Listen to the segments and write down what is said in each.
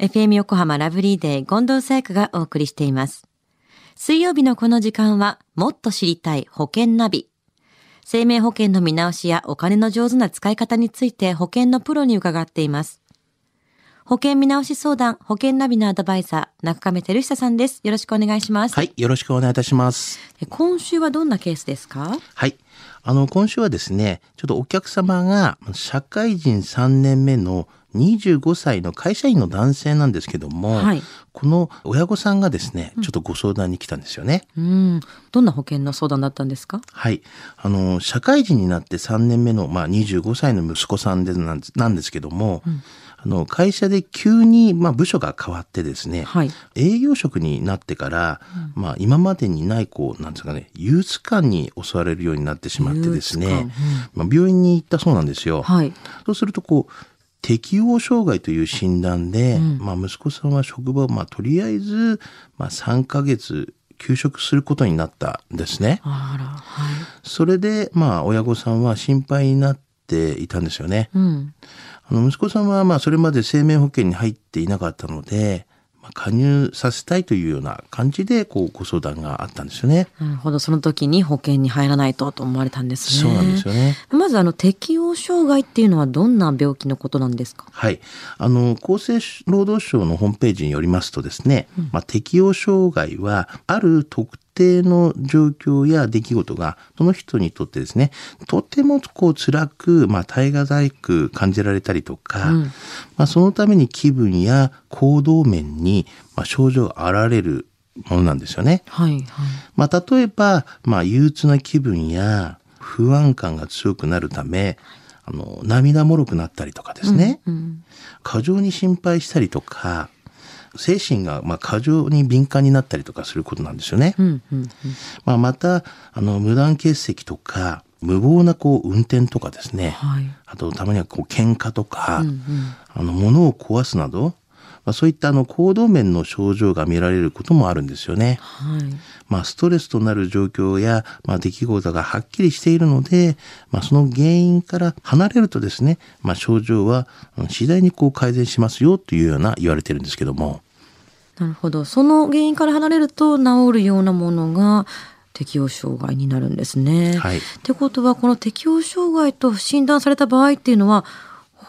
FM 横浜ラブリーデー近藤沙耶香がお送りしています。水曜日のこの時間は、もっと知りたい保険ナビ。生命保険の見直しやお金の上手な使い方について保険のプロに伺っています。保険見直し相談、保険ナビのアドバイザー、中亀照久さんです。よろしくお願いします。はい、よろしくお願いいたします。え今週はどんなケースですか？はい。あの、今週はですね、ちょっとお客様が社会人3年目の25歳の会社員の男性なんですけども、はいこの親御さんがですね、ちょっとご相談に来たんですよね。うん。どんな保険の相談だったんですか？はい。あの、社会人になって3年目の、まあ、25歳の息子さんでなんですなんですけども、あの、会社で急に、まあ、部署が変わってですね、はい。営業職になってから、まあ今までにないこうなんですかね憂鬱感に襲われるようになってしまってですね憂鬱感、まあ、病院に行ったそうなんですよ。はい。そうするとこう適応障害という診断で、うんまあ、息子さんは職場をまあとりあえず、まあ、3ヶ月休職することになったんですね。あら、はい。それでまあ親御さんは心配になっていたんですよね。うん。あの息子さんはまあそれまで生命保険に入っていなかったので、まあ、加入させたいというような感じでこうご相談があったんですよね。なるほど。その時に保険に入らないとと思われたんですね。そうなんですよね。まずあの適応障害っていうのはどんな病気のことなんですか？はい。あの、厚生労働省のホームページによりますとですね、まあ、適応障害は、ある特定の状況や出来事が、その人にとってですね、とてもこう辛く、まあ、耐え難く感じられたりとか、うんまあ、そのために気分や行動面に、まあ、症状が現れるものなんですよね。はいはい。まあ、例えば、まあ、憂鬱な気分や不安感が強くなるため、あの、涙もろくなったりとかですね、うん。過剰に心配したりとか、精神がまあ過剰に敏感になったりとかすることなんですよね。うんうんうん。まあ、また、あの、無断欠席とか、無謀なこう運転とかですね、はい。あとたまにはこう喧嘩とか、うんうん。あの、物を壊すなど、まあ、そういったあの行動面の症状が見られることもあるんですよね。はい。まあ、ストレスとなる状況や、まあ、出来事がはっきりしているので、まあ、その原因から離れるとですね、まあ、症状はうん次第にこう改善しますよというような言われてるんですけども。なるほど。その原因から離れると治るようなものが適応障害になるんですね。はい。ってことはこの適応障害と診断された場合っていうのは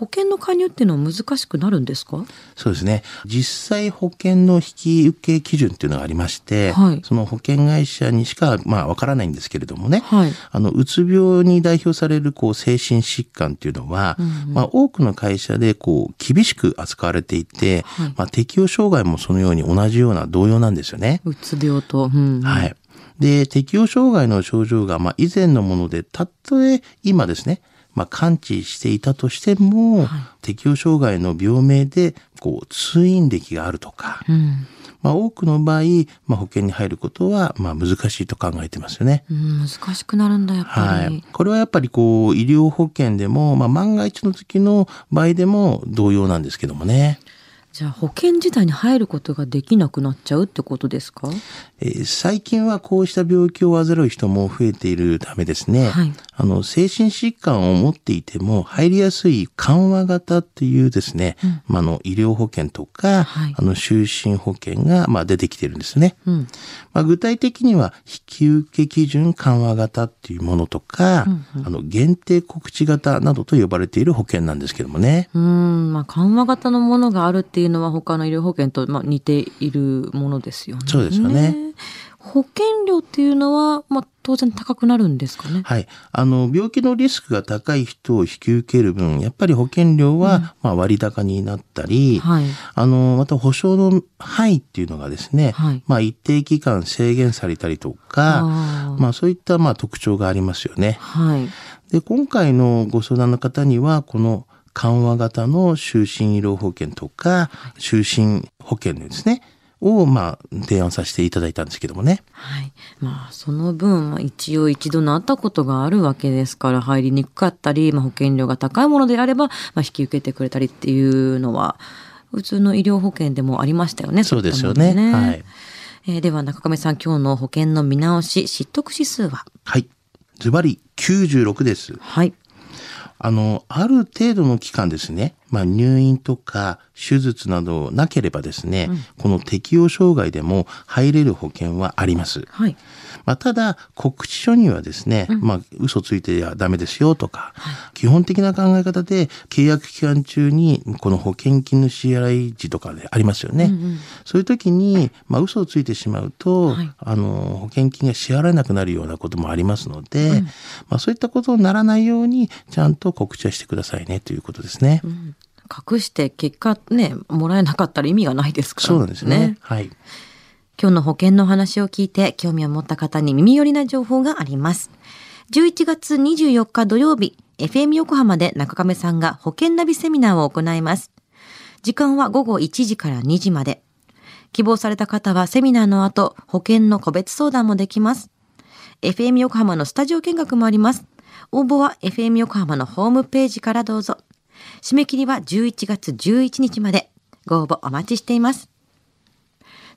保険の加入っていうのは難しくなるんですか？そうですね。実際保険の引き受け基準っていうのがありまして、はいその保険会社にしか、まあ、わからないんですけれどもね、はい。あの、うつ病に代表される、こう、精神疾患っていうのは、まあ、多くの会社で、こう、厳しく扱われていて、はいまあ、適応障害もそのように同じような同様なんですよね。うつ病と。うん。はい。で、適応障害の症状が、まあ、以前のもので、たとえ今ですね、まあ、完治していたとしても、適応障害の病名で、こう、通院歴があるとか、うん。まあ、多くの場合、まあ、保険に入ることは、まあ、難しいと考えてますよね。うん、難しくなるんだやっぱり。はい。これはやっぱりこう、医療保険でも、まあ、万が一の時の場合でも同様なんですけどもね。じゃあ保険自体に入ることができなくなっちゃうってことですか？えー最近はこうした病気を患う人も増えているためですね、はいあの精神疾患を持っていても入りやすい緩和型っていうですね、まあ、あの医療保険とか、はいあの就寝保険がまあ出てきてるんですね。うん。まあ、具体的には引き受け基準緩和型っていうものとか、あの限定告知型などと呼ばれている保険なんですけどもね。うん、まあ緩和型のものがあるっていうのは他の医療保険とまあ似ているものですよね。そうですよね保険料っていうのはまあ当然高くなるんですかね？はい。あの、病気のリスクが高い人を引き受ける分、やっぱり保険料は、まあ割高になったり、はい。あの、また保証の範囲っていうのがですね、はいまあ一定期間制限されたりとか、あーまあそういったまあ特徴がありますよね。はい。で、今回のご相談の方には、この緩和型の就寝医療保険とか、就寝保険ですね、をまあ提案させていただいたんですけどもね。はい。まあ、その分、まあ、一応一度なったことがあるわけですから、入りにくかったり、まあ、保険料が高いものであれば、まあ、引き受けてくれたりっていうのは、普通の医療保険でもありましたよね。そうですよね。いったものはい。えーでは、中亀さん、今日の保険の見直し、失得指数は？はい。ズバリ96です。はい。あの、ある程度の期間ですね、まあ、入院とか手術などなければですね、この適応障害でも入れる保険はあります。はい。まあ、ただ、告知書にはですね、まあ、嘘ついてはダメですよとか、基本的な考え方で契約期間中にこの保険金の支払い時とかでありますよね。そういう時に、まあ、嘘をついてしまうと、はいあの、保険金が支払えなくなるようなこともありますので、まあ、そういったことにならないように、ちゃんと告知はしてくださいねということですね。隠して結果ね、もらえなかったら意味がないですからそうなんですね。はい。今日の保険の話を聞いて興味を持った方に耳寄りな情報があります。11月24日土曜日、FM 横浜で中亀さんが保険ナビセミナーを行います。時間は午後1時から2時まで。希望された方はセミナーの後、保険の個別相談もできます。FM 横浜のスタジオ見学もあります。応募は FM 横浜のホームページからどうぞ。締め切りは11月11日まで。ご応募お待ちしています。